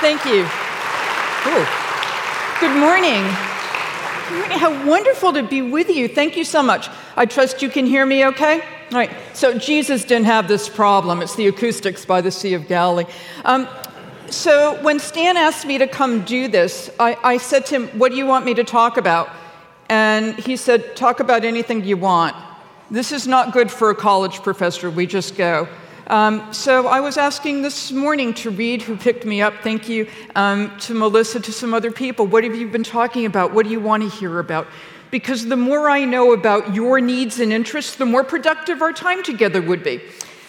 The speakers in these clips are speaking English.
Thank you. Good morning. Good morning. How wonderful to be with you. Thank you so much. I trust you can hear me okay? All right. So, Jesus didn't have this problem. It's the acoustics by the Sea of Galilee. Um, so, when Stan asked me to come do this, I, I said to him, What do you want me to talk about? And he said, Talk about anything you want. This is not good for a college professor. We just go. Um, so I was asking this morning to Reed, who picked me up, thank you, um, to Melissa, to some other people, what have you been talking about? What do you want to hear about? Because the more I know about your needs and interests, the more productive our time together would be.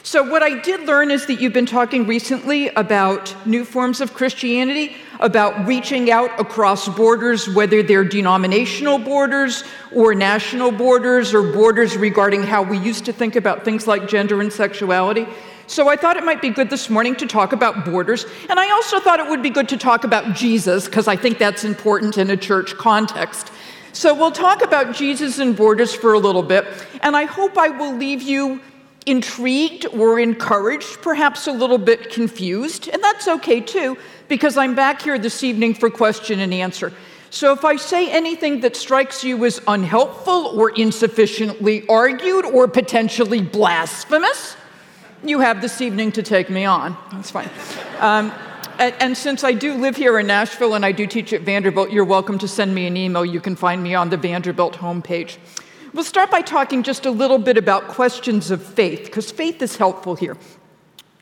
So, what I did learn is that you've been talking recently about new forms of Christianity, about reaching out across borders, whether they're denominational borders or national borders or borders regarding how we used to think about things like gender and sexuality. So I thought it might be good this morning to talk about borders. And I also thought it would be good to talk about Jesus, because I think that's important in a church context. So we'll talk about Jesus and borders for a little bit. And I hope I will leave you intrigued or encouraged, perhaps a little bit confused. And that's okay too, because I'm back here this evening for question and answer. So if I say anything that strikes you as unhelpful or insufficiently argued or potentially blasphemous, you have this evening to take me on. That's fine. Um, and, and, since I do live here in Nashville and I do teach at Vanderbilt, you're welcome to send me an email. You can find me on the Vanderbilt homepage. We'll start by talking just a little bit about questions of faith, because faith is helpful here.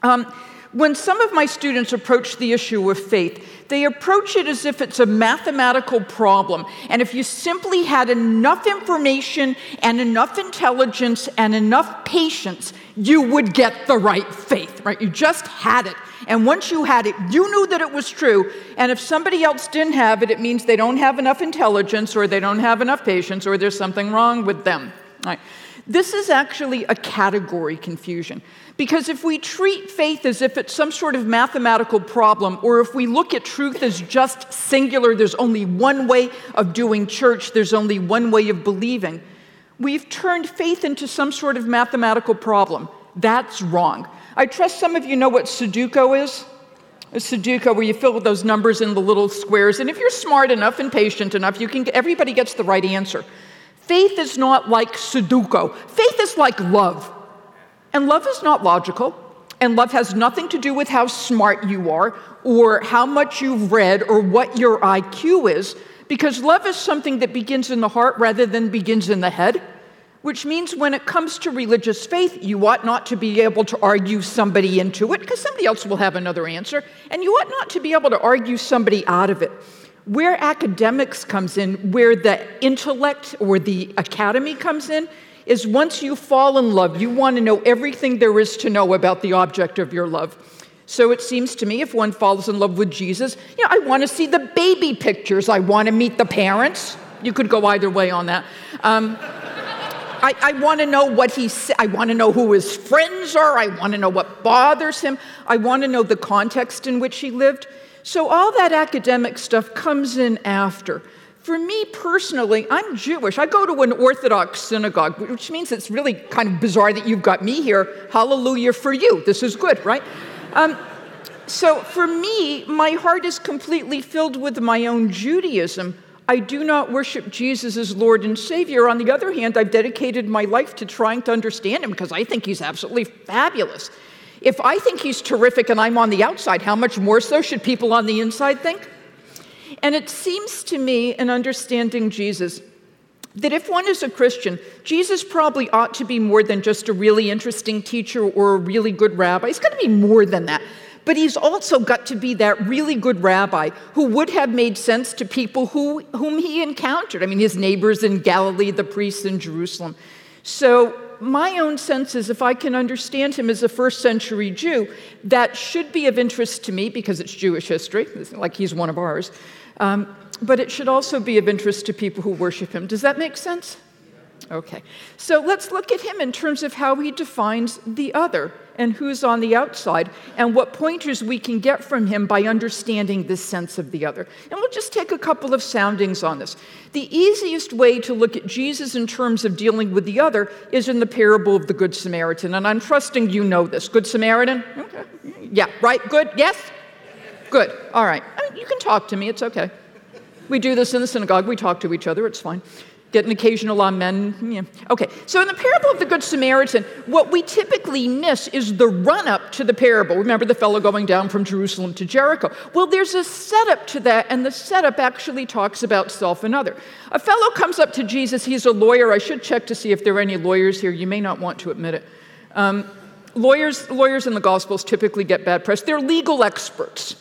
Um, when some of my students approach the issue of faith, they approach it as if it's a mathematical problem. And if you simply had enough information and enough intelligence and enough patience, you would get the right faith, right? You just had it. And once you had it, you knew that it was true. And if somebody else didn't have it, it means they don't have enough intelligence or they don't have enough patience or there's something wrong with them. Right. This is actually a category confusion. Because if we treat faith as if it's some sort of mathematical problem, or if we look at truth as just singular, there's only one way of doing church, there's only one way of believing, we've turned faith into some sort of mathematical problem. That's wrong. I trust some of you know what Sudoku is. A Sudoku, where you fill those numbers in the little squares, and if you're smart enough and patient enough, you can. Everybody gets the right answer. Faith is not like Sudoku. Faith is like love, and love is not logical. And love has nothing to do with how smart you are, or how much you've read, or what your IQ is, because love is something that begins in the heart rather than begins in the head which means when it comes to religious faith, you ought not to be able to argue somebody into it because somebody else will have another answer, and you ought not to be able to argue somebody out of it. Where academics comes in, where the intellect or the academy comes in, is once you fall in love, you want to know everything there is to know about the object of your love. So it seems to me if one falls in love with Jesus, you know, I want to see the baby pictures, I want to meet the parents. You could go either way on that. Um, I, I want to know what he said. I want to know who his friends are. I want to know what bothers him. I want to know the context in which he lived. So all that academic stuff comes in after. For me personally, I'm Jewish. I go to an Orthodox synagogue, which means it's really kind of bizarre that you've got me here. Hallelujah for you. This is good, right? Um, so for me, my heart is completely filled with my own Judaism I do not worship Jesus as Lord and Savior. On the other hand, I've dedicated my life to trying to understand him because I think he's absolutely fabulous. If I think he's terrific and I'm on the outside, how much more so should people on the inside think? And it seems to me, in understanding Jesus, that if one is a Christian, Jesus probably ought to be more than just a really interesting teacher or a really good rabbi. He's got to be more than that. But he's also got to be that really good rabbi who would have made sense to people who, whom he encountered. I mean, his neighbors in Galilee, the priests in Jerusalem. So, my own sense is if I can understand him as a first century Jew, that should be of interest to me because it's Jewish history, like he's one of ours. Um, but it should also be of interest to people who worship him. Does that make sense? Okay. So let's look at him in terms of how he defines the other and who's on the outside, and what pointers we can get from him by understanding this sense of the other. And we'll just take a couple of soundings on this. The easiest way to look at Jesus in terms of dealing with the other is in the parable of the Good Samaritan. And I'm trusting you know this. Good Samaritan? Okay. Yeah, right? Good? Yes? Good. All right. Mean, you can talk to me. It's okay. We do this in the synagogue. We talk to each other. It's fine. Get an occasional amen. Yeah. Okay. So in the parable of the Good Samaritan, what we typically miss is the run up to the parable. Remember the fellow going down from Jerusalem to Jericho? Well, there's a setup to that, and the setup actually talks about self and other. A fellow comes up to Jesus. He's a lawyer. I should check to see if there are any lawyers here. You may not want to admit it. Um, lawyers, lawyers in the Gospels typically get bad press. They're legal experts.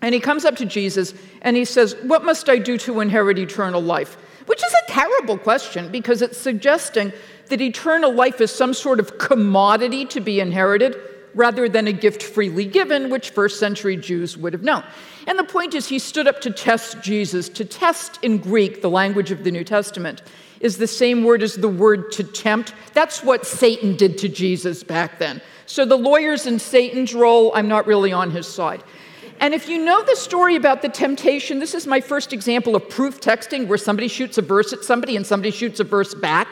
And he comes up to Jesus and he says, What must I do to inherit eternal life? Which is a terrible question because it's suggesting that eternal life is some sort of commodity to be inherited rather than a gift freely given, which first century Jews would have known. And the point is, he stood up to test Jesus. To test in Greek, the language of the New Testament, is the same word as the word to tempt. That's what Satan did to Jesus back then. So the lawyer's in Satan's role. I'm not really on his side. And if you know the story about the temptation, this is my first example of proof texting where somebody shoots a verse at somebody and somebody shoots a verse back,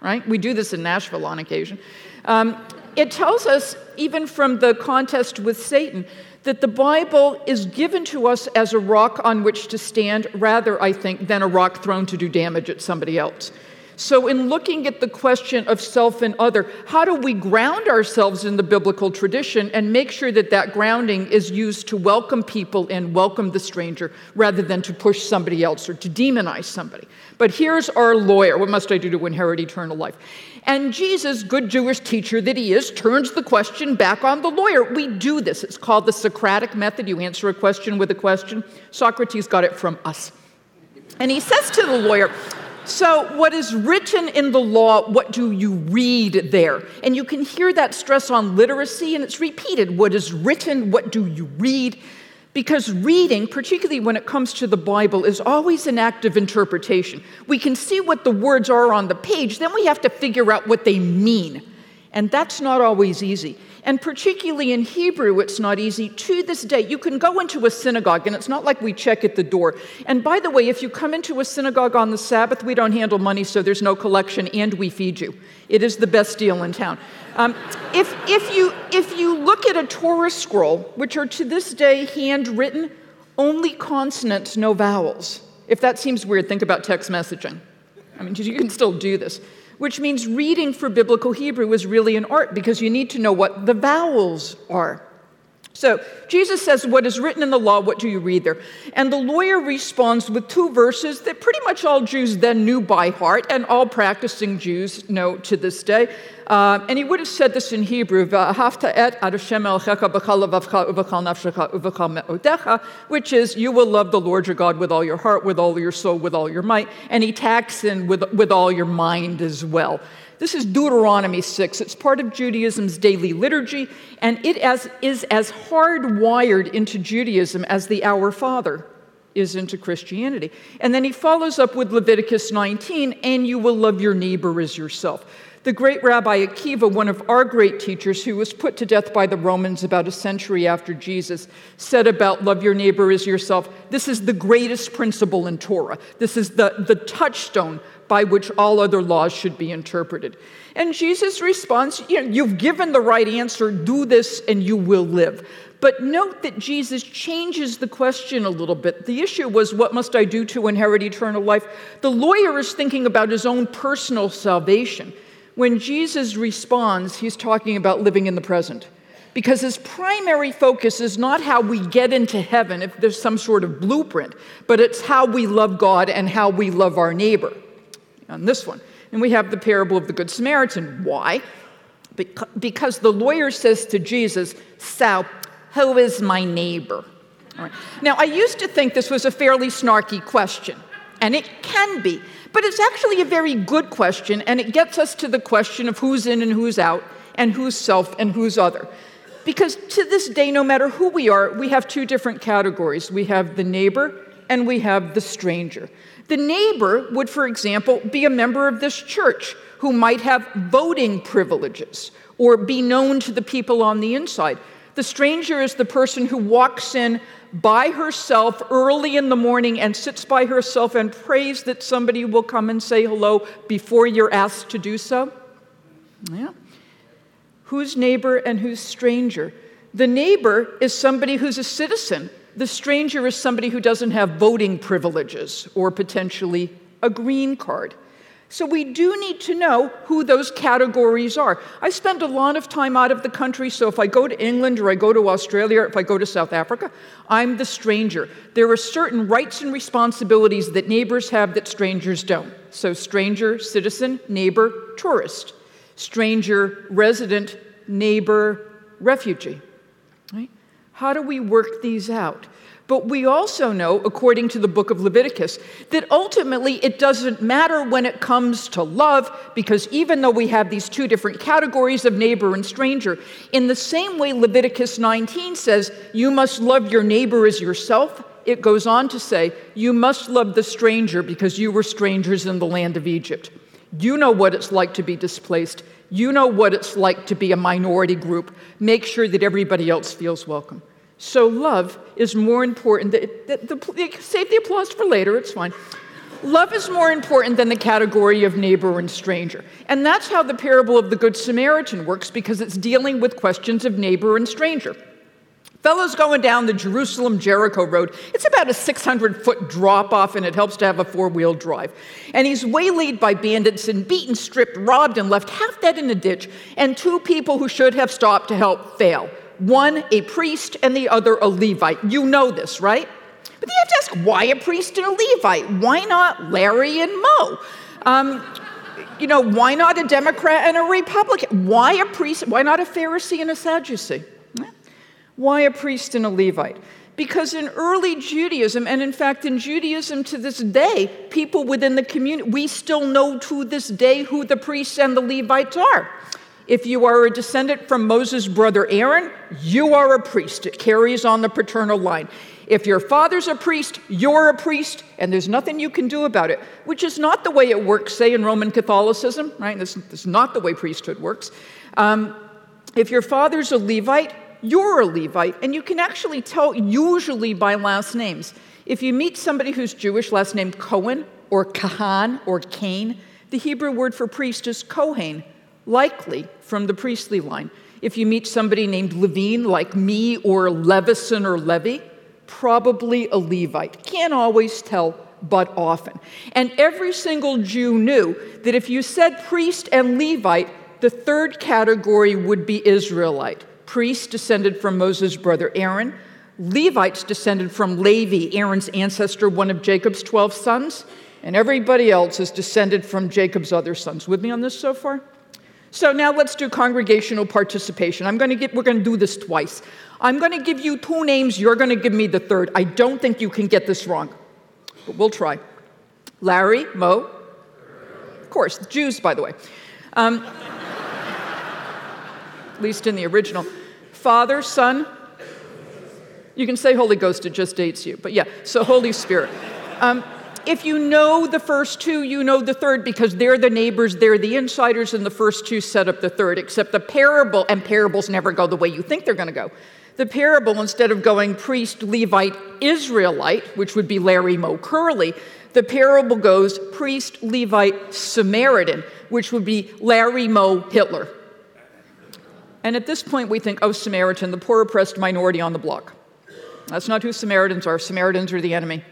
right? We do this in Nashville on occasion. Um, it tells us, even from the contest with Satan, that the Bible is given to us as a rock on which to stand, rather, I think, than a rock thrown to do damage at somebody else. So, in looking at the question of self and other, how do we ground ourselves in the biblical tradition and make sure that that grounding is used to welcome people and welcome the stranger rather than to push somebody else or to demonize somebody? But here's our lawyer What must I do to inherit eternal life? And Jesus, good Jewish teacher that he is, turns the question back on the lawyer. We do this. It's called the Socratic method. You answer a question with a question. Socrates got it from us. And he says to the lawyer, so, what is written in the law, what do you read there? And you can hear that stress on literacy, and it's repeated. What is written, what do you read? Because reading, particularly when it comes to the Bible, is always an act of interpretation. We can see what the words are on the page, then we have to figure out what they mean. And that's not always easy. And particularly in Hebrew, it's not easy. To this day, you can go into a synagogue, and it's not like we check at the door. And by the way, if you come into a synagogue on the Sabbath, we don't handle money, so there's no collection, and we feed you. It is the best deal in town. Um, if, if, you, if you look at a Torah scroll, which are to this day handwritten, only consonants, no vowels. If that seems weird, think about text messaging. I mean, you can still do this which means reading for biblical Hebrew is really an art because you need to know what the vowels are. So Jesus says, What is written in the law, what do you read there? And the lawyer responds with two verses that pretty much all Jews then knew by heart, and all practicing Jews know to this day. Uh, and he would have said this in Hebrew, which is, You will love the Lord your God with all your heart, with all your soul, with all your might. And he tacks in with, with all your mind as well. This is Deuteronomy 6. It's part of Judaism's daily liturgy, and it as, is as hardwired into Judaism as the Our Father is into Christianity. And then he follows up with Leviticus 19, and you will love your neighbor as yourself. The great Rabbi Akiva, one of our great teachers, who was put to death by the Romans about a century after Jesus, said about love your neighbor as yourself this is the greatest principle in Torah. This is the, the touchstone by which all other laws should be interpreted. And Jesus responds, you know, You've given the right answer, do this and you will live. But note that Jesus changes the question a little bit. The issue was, What must I do to inherit eternal life? The lawyer is thinking about his own personal salvation. When Jesus responds, he's talking about living in the present. Because his primary focus is not how we get into heaven, if there's some sort of blueprint, but it's how we love God and how we love our neighbor on this one. And we have the parable of the Good Samaritan. Why? Because the lawyer says to Jesus, So, who is my neighbor? Now, I used to think this was a fairly snarky question, and it can be, but it's actually a very good question, and it gets us to the question of who's in and who's out, and who's self and who's other. Because to this day, no matter who we are, we have two different categories we have the neighbor and we have the stranger. The neighbor would, for example, be a member of this church who might have voting privileges or be known to the people on the inside. The stranger is the person who walks in by herself early in the morning and sits by herself and prays that somebody will come and say hello before you're asked to do so. Yeah. Who's neighbor and who's stranger? The neighbor is somebody who's a citizen The stranger is somebody who doesn't have voting privileges or potentially a green card. So we do need to know who those categories are. I spend a lot of time out of the country, so if I go to England or I go to Australia or if I go to South Africa, I'm the stranger. There are certain rights and responsibilities that neighbors have that strangers don't. So, stranger, citizen, neighbor, tourist, stranger, resident, neighbor, refugee. How do we work these out? But we also know, according to the book of Leviticus, that ultimately it doesn't matter when it comes to love, because even though we have these two different categories of neighbor and stranger, in the same way Leviticus 19 says, you must love your neighbor as yourself, it goes on to say, you must love the stranger because you were strangers in the land of Egypt. You know what it's like to be displaced. You know what it's like to be a minority group. Make sure that everybody else feels welcome. So love is more important. The, the, the, save the applause for later, it's fine. Love is more important than the category of neighbor and stranger. And that's how the parable of the Good Samaritan works because it's dealing with questions of neighbor and stranger. Fellows going down the Jerusalem Jericho road. It's about a 600 foot drop off, and it helps to have a four wheel drive. And he's waylaid by bandits and beaten, stripped, robbed, and left half dead in a ditch. And two people who should have stopped to help fail one a priest and the other a Levite. You know this, right? But you have to ask why a priest and a Levite? Why not Larry and Moe? Um, you know, why not a Democrat and a Republican? Why a priest? Why not a Pharisee and a Sadducee? Why a priest and a Levite? Because in early Judaism, and in fact in Judaism to this day, people within the community, we still know to this day who the priests and the Levites are. If you are a descendant from Moses' brother Aaron, you are a priest. It carries on the paternal line. If your father's a priest, you're a priest, and there's nothing you can do about it, which is not the way it works, say, in Roman Catholicism, right? This, this is not the way priesthood works. Um, if your father's a Levite, you're a Levite, and you can actually tell usually by last names. If you meet somebody who's Jewish, last name Cohen or Kahan or Cain, the Hebrew word for priest is Kohen, likely from the priestly line. If you meet somebody named Levine, like me, or Levison or Levy, probably a Levite. Can't always tell, but often. And every single Jew knew that if you said priest and Levite, the third category would be Israelite. Priests descended from Moses' brother Aaron, Levites descended from Levi, Aaron's ancestor, one of Jacob's 12 sons, and everybody else is descended from Jacob's other sons. With me on this so far? So now let's do congregational participation. I'm going to get, we're going to do this twice. I'm going to give you two names, you're going to give me the third. I don't think you can get this wrong, but we'll try. Larry, Moe, of course, Jews, by the way. Um, at least in the original. Father, Son, you can say Holy Ghost, it just dates you, but yeah, so Holy Spirit. Um, if you know the first two, you know the third because they're the neighbors, they're the insiders, and the first two set up the third. Except the parable, and parables never go the way you think they're going to go. The parable, instead of going priest, Levite, Israelite, which would be Larry Moe Curly, the parable goes priest, Levite, Samaritan, which would be Larry Moe Hitler. And at this point, we think, oh, Samaritan, the poor oppressed minority on the block. That's not who Samaritans are. Samaritans are the enemy.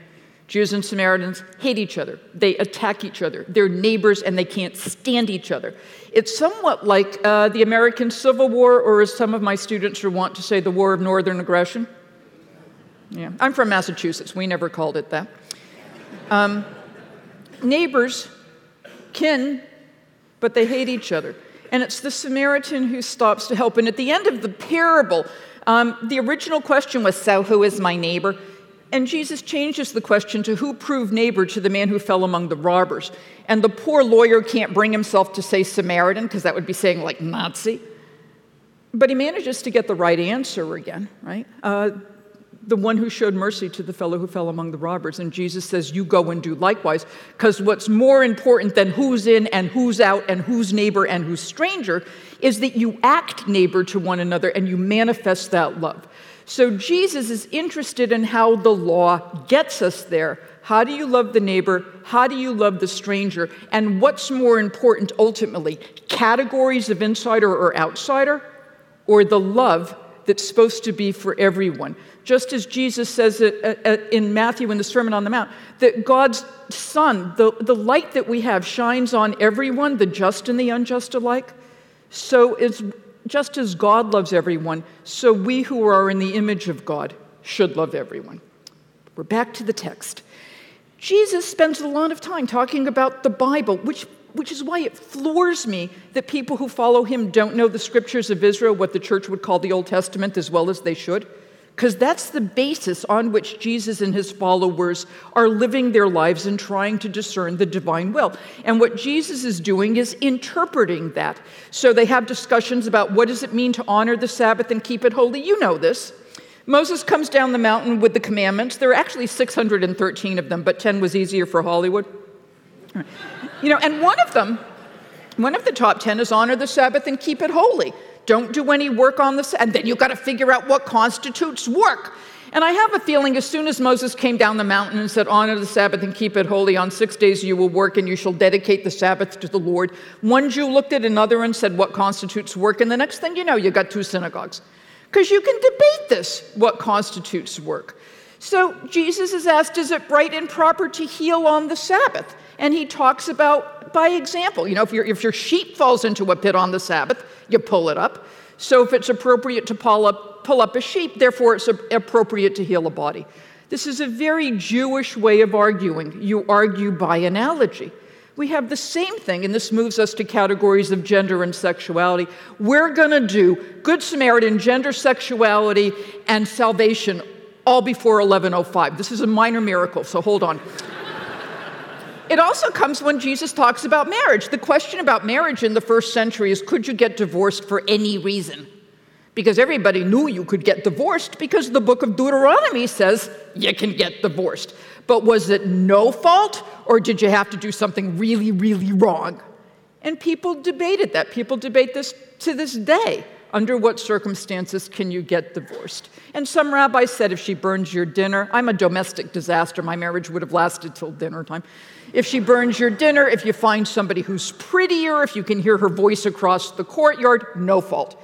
Jews and Samaritans hate each other. They attack each other. They're neighbors and they can't stand each other. It's somewhat like uh, the American Civil War, or as some of my students are want to say, the War of Northern Aggression. Yeah, I'm from Massachusetts. We never called it that. Um, neighbors, kin, but they hate each other. And it's the Samaritan who stops to help. And at the end of the parable, um, the original question was, So who is my neighbor? And Jesus changes the question to who proved neighbor to the man who fell among the robbers. And the poor lawyer can't bring himself to say Samaritan, because that would be saying like Nazi. But he manages to get the right answer again, right? Uh, the one who showed mercy to the fellow who fell among the robbers. And Jesus says, You go and do likewise. Because what's more important than who's in and who's out and who's neighbor and who's stranger is that you act neighbor to one another and you manifest that love. So Jesus is interested in how the law gets us there. How do you love the neighbor? How do you love the stranger? And what's more important ultimately, categories of insider or outsider, or the love that's supposed to be for everyone. Just as Jesus says it uh, uh, in Matthew in the Sermon on the Mount, that God's sun, the, the light that we have, shines on everyone, the just and the unjust alike. So it's just as God loves everyone, so we who are in the image of God should love everyone. We're back to the text. Jesus spends a lot of time talking about the Bible, which, which is why it floors me that people who follow him don't know the scriptures of Israel, what the church would call the Old Testament, as well as they should because that's the basis on which Jesus and his followers are living their lives and trying to discern the divine will. And what Jesus is doing is interpreting that. So they have discussions about what does it mean to honor the Sabbath and keep it holy. You know this. Moses comes down the mountain with the commandments. There are actually 613 of them, but 10 was easier for Hollywood. You know, and one of them, one of the top 10 is honor the Sabbath and keep it holy. Don't do any work on this. And then you've got to figure out what constitutes work. And I have a feeling as soon as Moses came down the mountain and said, Honor the Sabbath and keep it holy, on six days you will work and you shall dedicate the Sabbath to the Lord. One Jew looked at another and said, What constitutes work? And the next thing you know, you got two synagogues. Because you can debate this, what constitutes work. So Jesus is asked, Is it right and proper to heal on the Sabbath? And he talks about by example. You know, if, if your sheep falls into a pit on the Sabbath, you pull it up. So if it's appropriate to pull up, pull up a sheep, therefore it's appropriate to heal a body. This is a very Jewish way of arguing. You argue by analogy. We have the same thing, and this moves us to categories of gender and sexuality. We're going to do Good Samaritan, gender, sexuality, and salvation all before 1105. This is a minor miracle, so hold on. It also comes when Jesus talks about marriage. The question about marriage in the first century is could you get divorced for any reason? Because everybody knew you could get divorced because the book of Deuteronomy says you can get divorced. But was it no fault or did you have to do something really, really wrong? And people debated that. People debate this to this day. Under what circumstances can you get divorced? And some rabbis said if she burns your dinner, I'm a domestic disaster, my marriage would have lasted till dinner time. If she burns your dinner, if you find somebody who's prettier, if you can hear her voice across the courtyard, no fault.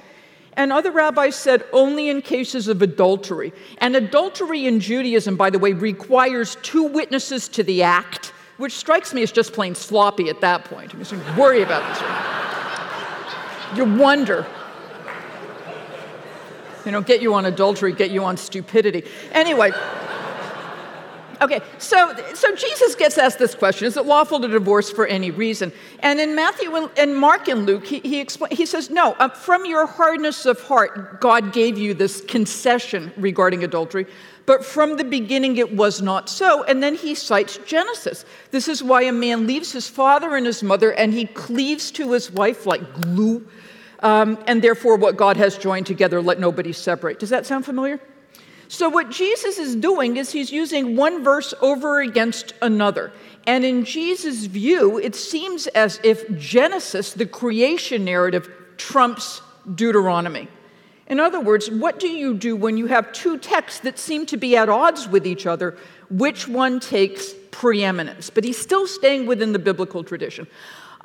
And other rabbis said only in cases of adultery. And adultery in Judaism, by the way, requires two witnesses to the act, which strikes me as just plain sloppy at that point. I mean, worry about this. You wonder. You know, get you on adultery, get you on stupidity. Anyway. Okay, so, so Jesus gets asked this question Is it lawful to divorce for any reason? And in Matthew and Mark and Luke, he, he, he says, No, uh, from your hardness of heart, God gave you this concession regarding adultery, but from the beginning it was not so. And then he cites Genesis. This is why a man leaves his father and his mother and he cleaves to his wife like glue. Um, and therefore, what God has joined together, let nobody separate. Does that sound familiar? So, what Jesus is doing is he's using one verse over against another. And in Jesus' view, it seems as if Genesis, the creation narrative, trumps Deuteronomy. In other words, what do you do when you have two texts that seem to be at odds with each other? Which one takes preeminence? But he's still staying within the biblical tradition.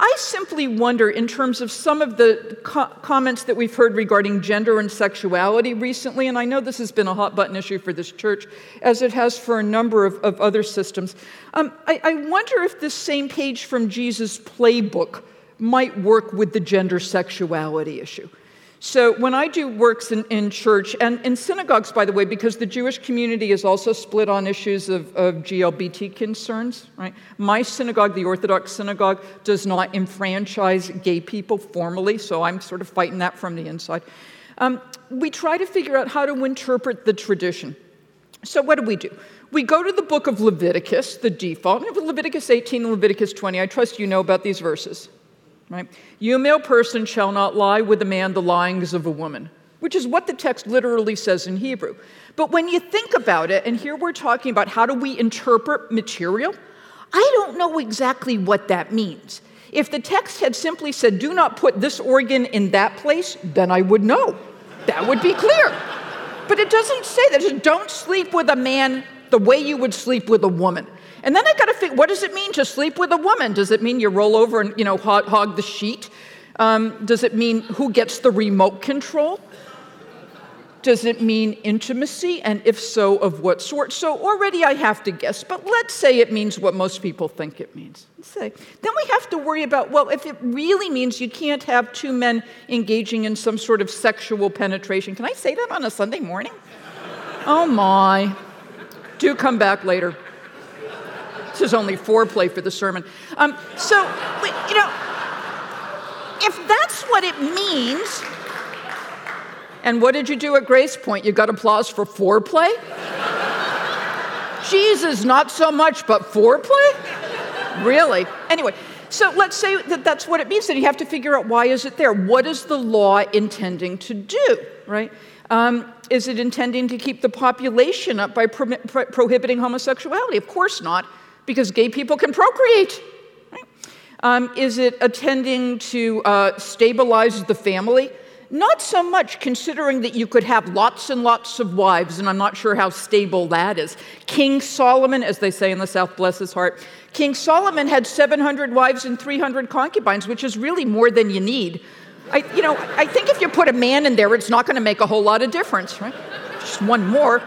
I simply wonder, in terms of some of the co- comments that we've heard regarding gender and sexuality recently, and I know this has been a hot button issue for this church, as it has for a number of, of other systems. Um, I, I wonder if this same page from Jesus' playbook might work with the gender sexuality issue. So when I do works in, in church and in synagogues, by the way, because the Jewish community is also split on issues of, of GLBT concerns, right? My synagogue, the Orthodox synagogue, does not enfranchise gay people formally, so I'm sort of fighting that from the inside. Um, we try to figure out how to interpret the tradition. So what do we do? We go to the book of Leviticus, the default. Leviticus 18 and Leviticus 20. I trust you know about these verses. Right? You, male person, shall not lie with a man the lyings of a woman, which is what the text literally says in Hebrew. But when you think about it, and here we're talking about how do we interpret material, I don't know exactly what that means. If the text had simply said, do not put this organ in that place, then I would know. That would be clear. But it doesn't say that. It says, don't sleep with a man the way you would sleep with a woman. And then I got to think, what does it mean to sleep with a woman? Does it mean you roll over and you know hog, hog the sheet? Um, does it mean who gets the remote control? Does it mean intimacy? And if so, of what sort? So already I have to guess, but let's say it means what most people think it means. Let's say. Then we have to worry about well, if it really means you can't have two men engaging in some sort of sexual penetration. Can I say that on a Sunday morning? oh my. Do come back later. This is only foreplay for the sermon. Um, so, you know, if that's what it means, and what did you do at GracePointe? You got applause for foreplay? Jesus, not so much, but foreplay? Really? Anyway, so let's say that that's what it means. Then you have to figure out why is it there? What is the law intending to do, right? Um, is it intending to keep the population up by pro- pro- prohibiting homosexuality? Of course not, because gay people can procreate. Right? Um, is it intending to uh, stabilize the family? Not so much considering that you could have lots and lots of wives, and I'm not sure how stable that is. King Solomon, as they say in the South, bless his heart, King Solomon had 700 wives and 300 concubines, which is really more than you need. I, you know, I think if you put a man in there, it's not going to make a whole lot of difference, right? Just one more.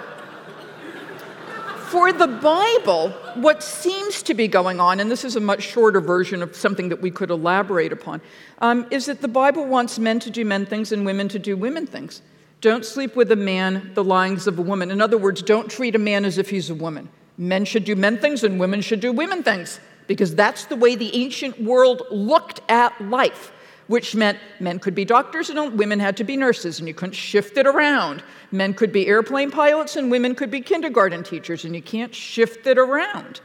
For the Bible, what seems to be going on, and this is a much shorter version of something that we could elaborate upon, um, is that the Bible wants men to do men things and women to do women things. Don't sleep with a man the lyings of a woman. In other words, don't treat a man as if he's a woman. Men should do men things and women should do women things because that's the way the ancient world looked at life which meant men could be doctors and women had to be nurses, and you couldn't shift it around. Men could be airplane pilots and women could be kindergarten teachers, and you can't shift it around.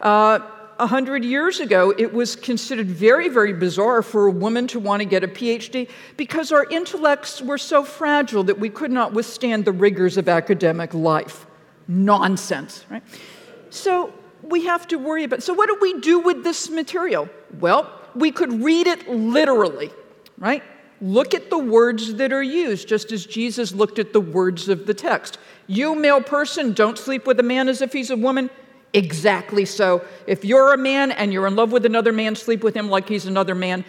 Uh, a hundred years ago, it was considered very, very bizarre for a woman to want to get a PhD because our intellects were so fragile that we could not withstand the rigors of academic life. Nonsense, right? So we have to worry about. So, what do we do with this material? Well, we could read it literally, right? Look at the words that are used, just as Jesus looked at the words of the text. You, male person, don't sleep with a man as if he's a woman. Exactly so. If you're a man and you're in love with another man, sleep with him like he's another man.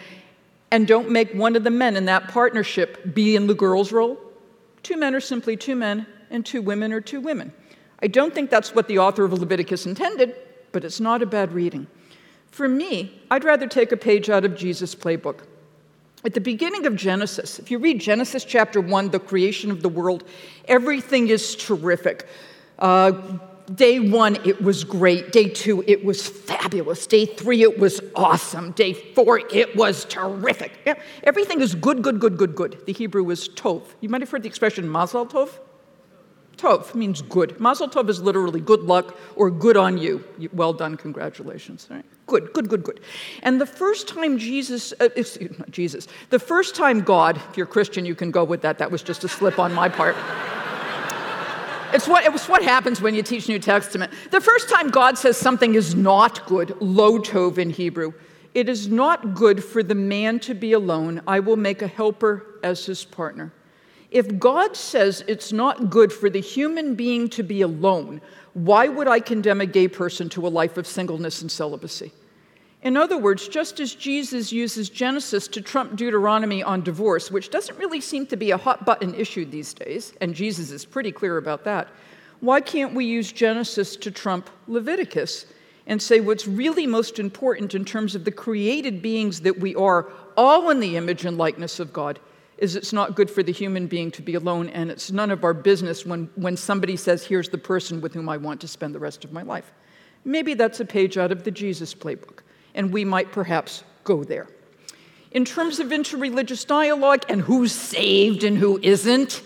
And don't make one of the men in that partnership be in the girl's role. Two men are simply two men, and two women are two women. I don't think that's what the author of Leviticus intended, but it's not a bad reading. For me, I'd rather take a page out of Jesus' playbook. At the beginning of Genesis, if you read Genesis chapter 1, the creation of the world, everything is terrific. Uh, day one, it was great. Day two, it was fabulous. Day three, it was awesome. Day four, it was terrific. Yeah, everything is good, good, good, good, good. The Hebrew is tov. You might have heard the expression mazel tov. Tov means good. Mazel tov is literally good luck or good on you. Well done, congratulations. Right? Good, good, good, good. And the first time Jesus, uh, not Jesus, the first time God, if you're Christian, you can go with that. That was just a slip on my part. It's what, it's what happens when you teach New Testament. The first time God says something is not good, lo tov in Hebrew, it is not good for the man to be alone. I will make a helper as his partner. If God says it's not good for the human being to be alone, why would I condemn a gay person to a life of singleness and celibacy? In other words, just as Jesus uses Genesis to trump Deuteronomy on divorce, which doesn't really seem to be a hot button issue these days, and Jesus is pretty clear about that, why can't we use Genesis to trump Leviticus and say what's really most important in terms of the created beings that we are, all in the image and likeness of God, is it's not good for the human being to be alone, and it's none of our business when, when somebody says, Here's the person with whom I want to spend the rest of my life. Maybe that's a page out of the Jesus playbook, and we might perhaps go there. In terms of interreligious dialogue and who's saved and who isn't,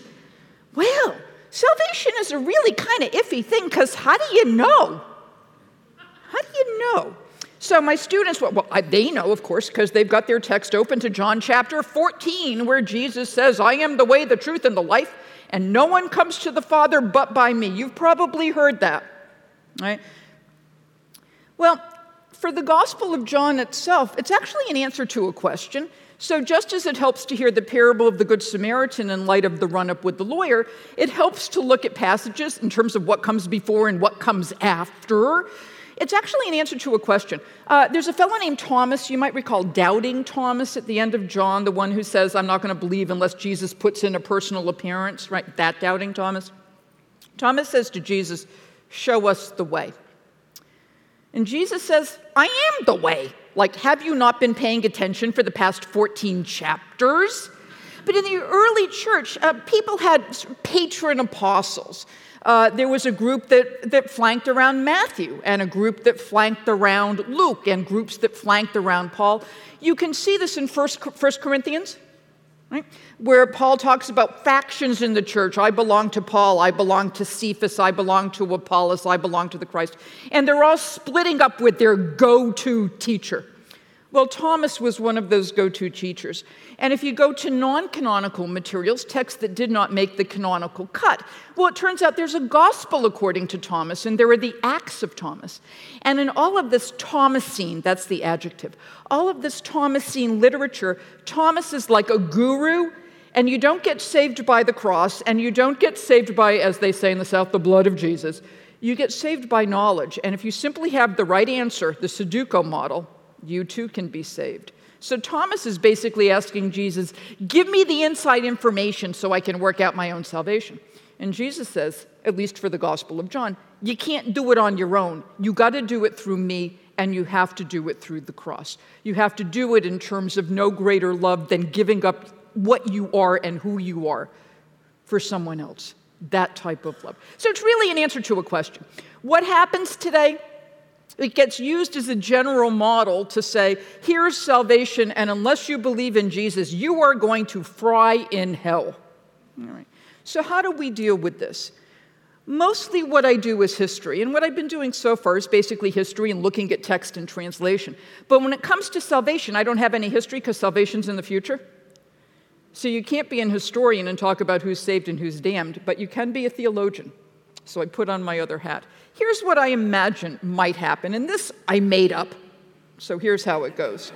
well, salvation is a really kind of iffy thing because how do you know? How do you know? So my students, well, they know, of course, because they've got their text open to John chapter 14, where Jesus says, I am the way, the truth, and the life, and no one comes to the Father but by me. You've probably heard that, right? Well, for the Gospel of John itself, it's actually an answer to a question. So, just as it helps to hear the parable of the Good Samaritan in light of the run up with the lawyer, it helps to look at passages in terms of what comes before and what comes after It's actually an answer to a question. Uh, there's a fellow named Thomas, you might recall Doubting Thomas at the end of John, the one who says, I'm not going to believe unless Jesus puts in a personal appearance, right? That Doubting Thomas. Thomas says to Jesus, Show us the way. And Jesus says, I am the way. Like, have you not been paying attention for the past 14 chapters? But in the early church, uh, people had patron apostles. Uh, there was a group that, that flanked around Matthew, and a group that flanked around Luke, and groups that flanked around Paul. You can see this in First, First Corinthians, right? where Paul talks about factions in the church. I belong to Paul, I belong to Cephas, I belong to Apollos, I belong to the Christ. And they're all splitting up with their go to teacher. Well, Thomas was one of those go to teachers. And if you go to non canonical materials, texts that did not make the canonical cut, well, it turns out there's a gospel according to Thomas, and there are the Acts of Thomas. And in all of this Thomasine, that's the adjective, all of this Thomasine literature, Thomas is like a guru, and you don't get saved by the cross, and you don't get saved by, as they say in the South, the blood of Jesus. You get saved by knowledge. And if you simply have the right answer, the Sudoku model, you too can be saved. So Thomas is basically asking Jesus, Give me the inside information so I can work out my own salvation. And Jesus says, at least for the Gospel of John, you can't do it on your own. You got to do it through me, and you have to do it through the cross. You have to do it in terms of no greater love than giving up what you are and who you are for someone else. That type of love. So it's really an answer to a question. What happens today? It gets used as a general model to say, here's salvation, and unless you believe in Jesus, you are going to fry in hell. All right. So, how do we deal with this? Mostly what I do is history, and what I've been doing so far is basically history and looking at text and translation. But when it comes to salvation, I don't have any history because salvation's in the future. So, you can't be an historian and talk about who's saved and who's damned, but you can be a theologian. So, I put on my other hat. Here's what I imagine might happen, and this I made up. So here's how it goes.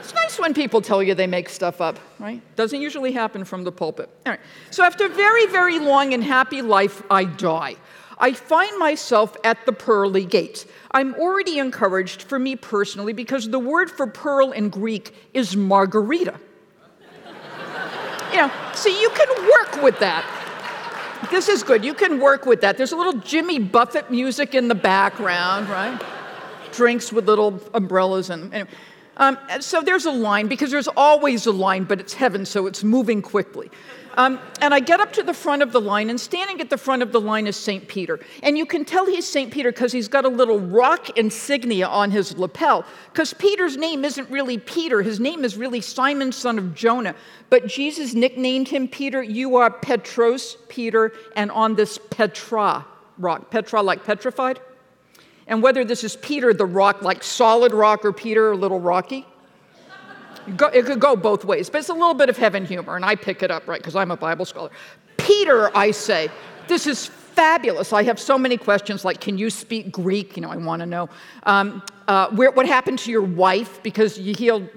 it's nice when people tell you they make stuff up, right? Doesn't usually happen from the pulpit. All right. So after a very, very long and happy life, I die. I find myself at the pearly gates. I'm already encouraged for me personally because the word for pearl in Greek is margarita. you know, so you can work with that this is good. You can work with that. There's a little Jimmy Buffett music in the background, right? Drinks with little umbrellas and. Anyway. Um, so there's a line because there's always a line, but it's heaven, so it's moving quickly. Um, and I get up to the front of the line, and standing at the front of the line is St. Peter. And you can tell he's St. Peter because he's got a little rock insignia on his lapel. Because Peter's name isn't really Peter, his name is really Simon, son of Jonah. But Jesus nicknamed him Peter. You are Petros, Peter, and on this Petra rock. Petra, like petrified. And whether this is Peter, the rock, like solid rock, or Peter, a little rocky, it could go both ways, but it's a little bit of heaven humor, and I pick it up, right, because I'm a Bible scholar. Peter, I say, this is fabulous. I have so many questions like, can you speak Greek? You know, I want to know. Um, uh, where, what happened to your wife? Because you healed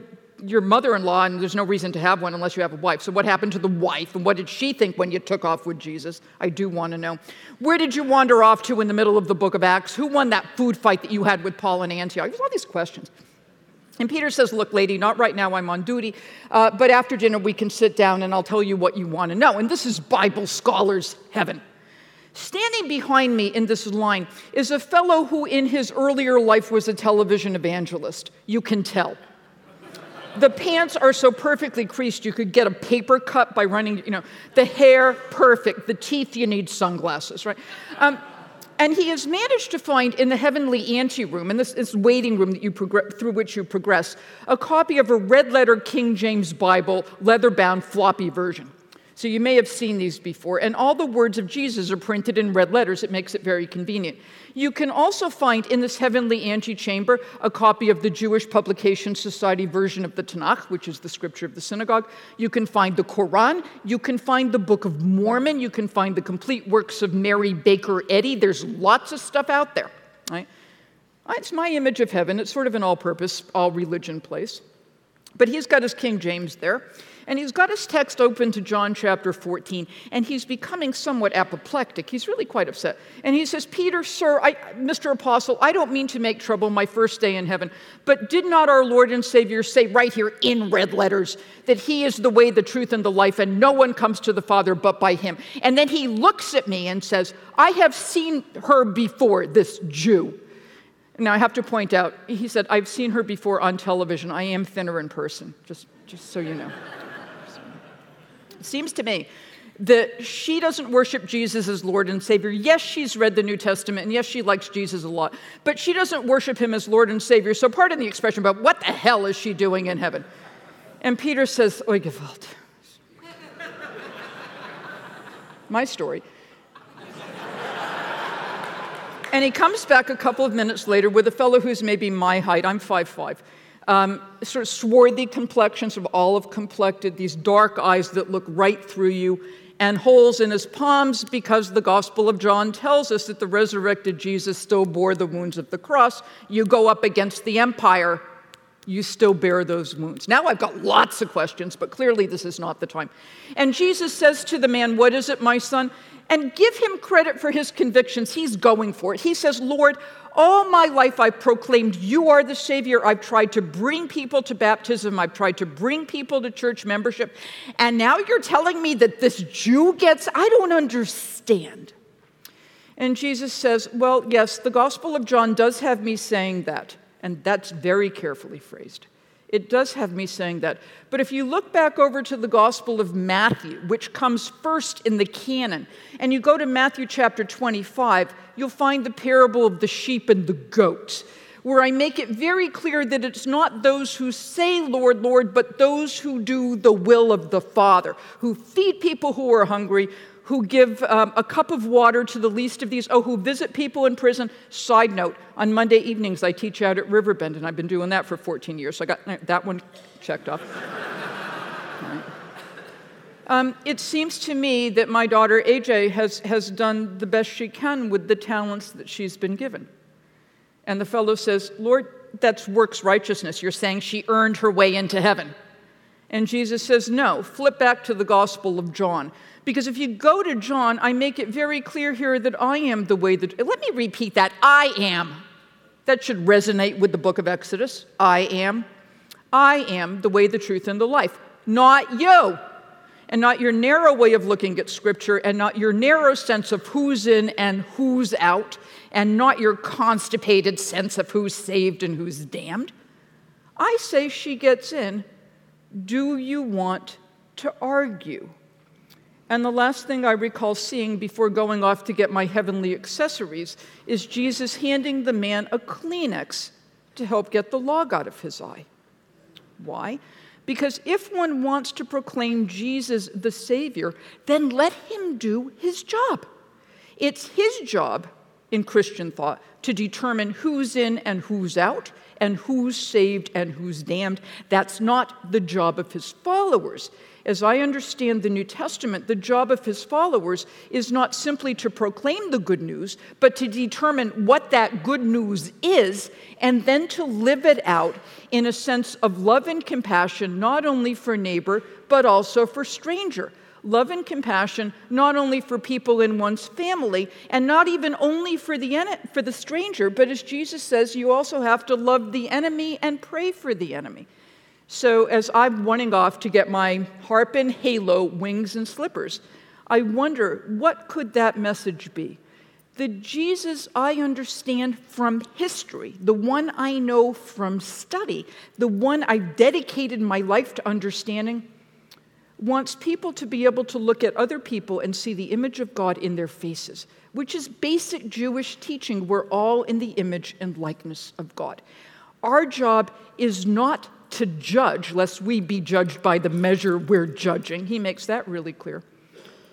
your mother in law, and there's no reason to have one unless you have a wife. So, what happened to the wife, and what did she think when you took off with Jesus? I do want to know. Where did you wander off to in the middle of the book of Acts? Who won that food fight that you had with Paul and Antioch? There's all these questions. And Peter says, Look, lady, not right now, I'm on duty, uh, but after dinner we can sit down and I'll tell you what you want to know. And this is Bible scholars' heaven. Standing behind me in this line is a fellow who, in his earlier life, was a television evangelist. You can tell. The pants are so perfectly creased, you could get a paper cut by running, you know, the hair perfect, the teeth, you need sunglasses, right? Um, and he has managed to find in the heavenly anteroom, in this, this waiting room that you progress, through which you progress, a copy of a red letter King James Bible, leather bound floppy version. So you may have seen these before. And all the words of Jesus are printed in red letters. It makes it very convenient. You can also find in this heavenly antechamber a copy of the Jewish Publication Society version of the Tanakh, which is the scripture of the synagogue. You can find the Quran. You can find the Book of Mormon. You can find the complete works of Mary Baker Eddy. There's lots of stuff out there. Right? Ah, it's my image of heaven. It's sort of an all purpose, all religion place. But he's got his King James there. And he's got his text open to John chapter 14, and he's becoming somewhat apoplectic. He's really quite upset. And he says, Peter, sir, I, Mr. Apostle, I don't mean to make trouble my first day in heaven, but did not our Lord and Savior say right here in red letters that he is the way, the truth, and the life, and no one comes to the Father but by him? And then he looks at me and says, I have seen her before, this Jew. Now, I have to point out, he said, I've seen her before on television. I am thinner in person, just, just so you know. It seems to me that she doesn't worship Jesus as Lord and Savior. Yes, she's read the New Testament, and yes, she likes Jesus a lot, but she doesn't worship him as Lord and Savior. So, pardon the expression, but what the hell is she doing in heaven? And Peter says, Oi, Gewalt. My story. and he comes back a couple of minutes later with a fellow who's maybe my height. I'm 5'5 um, sort of swarthy complexion, sort of olive complected, these dark eyes that look right through you, and holes in his palms because the Gospel of John tells us that the resurrected Jesus still bore the wounds of the cross. You go up against the empire, you still bear those wounds. Now I've got lots of questions, but clearly this is not the time. And Jesus says to the man, What is it, my son? And give him credit for his convictions. He's going for it. He says, Lord, all my life, I've proclaimed you are the Savior. I've tried to bring people to baptism. I've tried to bring people to church membership. And now you're telling me that this Jew gets, I don't understand. And Jesus says, Well, yes, the Gospel of John does have me saying that. And that's very carefully phrased. It does have me saying that. But if you look back over to the Gospel of Matthew, which comes first in the canon, and you go to Matthew chapter 25, you'll find the parable of the sheep and the goats, where I make it very clear that it's not those who say, Lord, Lord, but those who do the will of the Father, who feed people who are hungry, who give um, a cup of water to the least of these, oh, who visit people in prison. Side note, on Monday evenings, I teach out at Riverbend, and I've been doing that for 14 years, so I got that one checked off. um, it seems to me that my daughter AJ has, has done the best she can with the talents that she's been given. And the fellow says, Lord, that's works righteousness. You're saying she earned her way into heaven. And Jesus says, No, flip back to the Gospel of John. Because if you go to John, I make it very clear here that I am the way that. Let me repeat that I am. That should resonate with the book of Exodus. I am. I am the way, the truth, and the life, not you. And not your narrow way of looking at Scripture, and not your narrow sense of who's in and who's out, and not your constipated sense of who's saved and who's damned. I say she gets in. Do you want to argue? And the last thing I recall seeing before going off to get my heavenly accessories is Jesus handing the man a Kleenex to help get the log out of his eye. Why? Because if one wants to proclaim Jesus the Savior, then let him do his job. It's his job in Christian thought to determine who's in and who's out, and who's saved and who's damned. That's not the job of his followers as I understand the New Testament, the job of his followers is not simply to proclaim the good news, but to determine what that good news is and then to live it out in a sense of love and compassion, not only for neighbor, but also for stranger. Love and compassion not only for people in one's family and not even only for the, en- for the stranger, but as Jesus says, you also have to love the enemy and pray for the enemy. So, as I'm running off to get my Harpen Halo wings and slippers, I wonder what could that message be? The Jesus I understand from history, the one I know from study, the one I've dedicated my life to understanding, wants people to be able to look at other people and see the image of God in their faces, which is basic Jewish teaching. We're all in the image and likeness of God. Our job is not to judge, lest we be judged by the measure we're judging. He makes that really clear.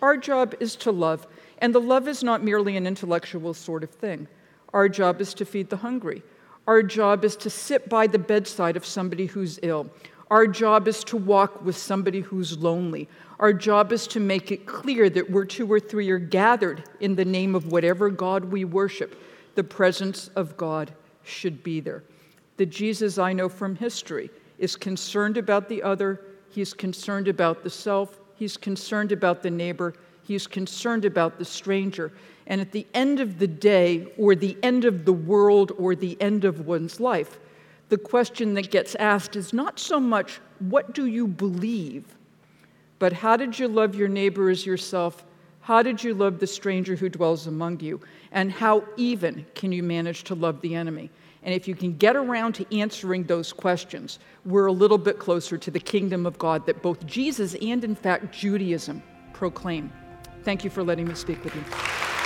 Our job is to love, and the love is not merely an intellectual sort of thing. Our job is to feed the hungry. Our job is to sit by the bedside of somebody who's ill. Our job is to walk with somebody who's lonely. Our job is to make it clear that where two or three are gathered in the name of whatever God we worship, the presence of God should be there. The Jesus I know from history is concerned about the other, he's concerned about the self, he's concerned about the neighbor, he's concerned about the stranger. And at the end of the day, or the end of the world, or the end of one's life, the question that gets asked is not so much, what do you believe? But how did you love your neighbor as yourself? How did you love the stranger who dwells among you? And how even can you manage to love the enemy? And if you can get around to answering those questions, we're a little bit closer to the kingdom of God that both Jesus and, in fact, Judaism proclaim. Thank you for letting me speak with you.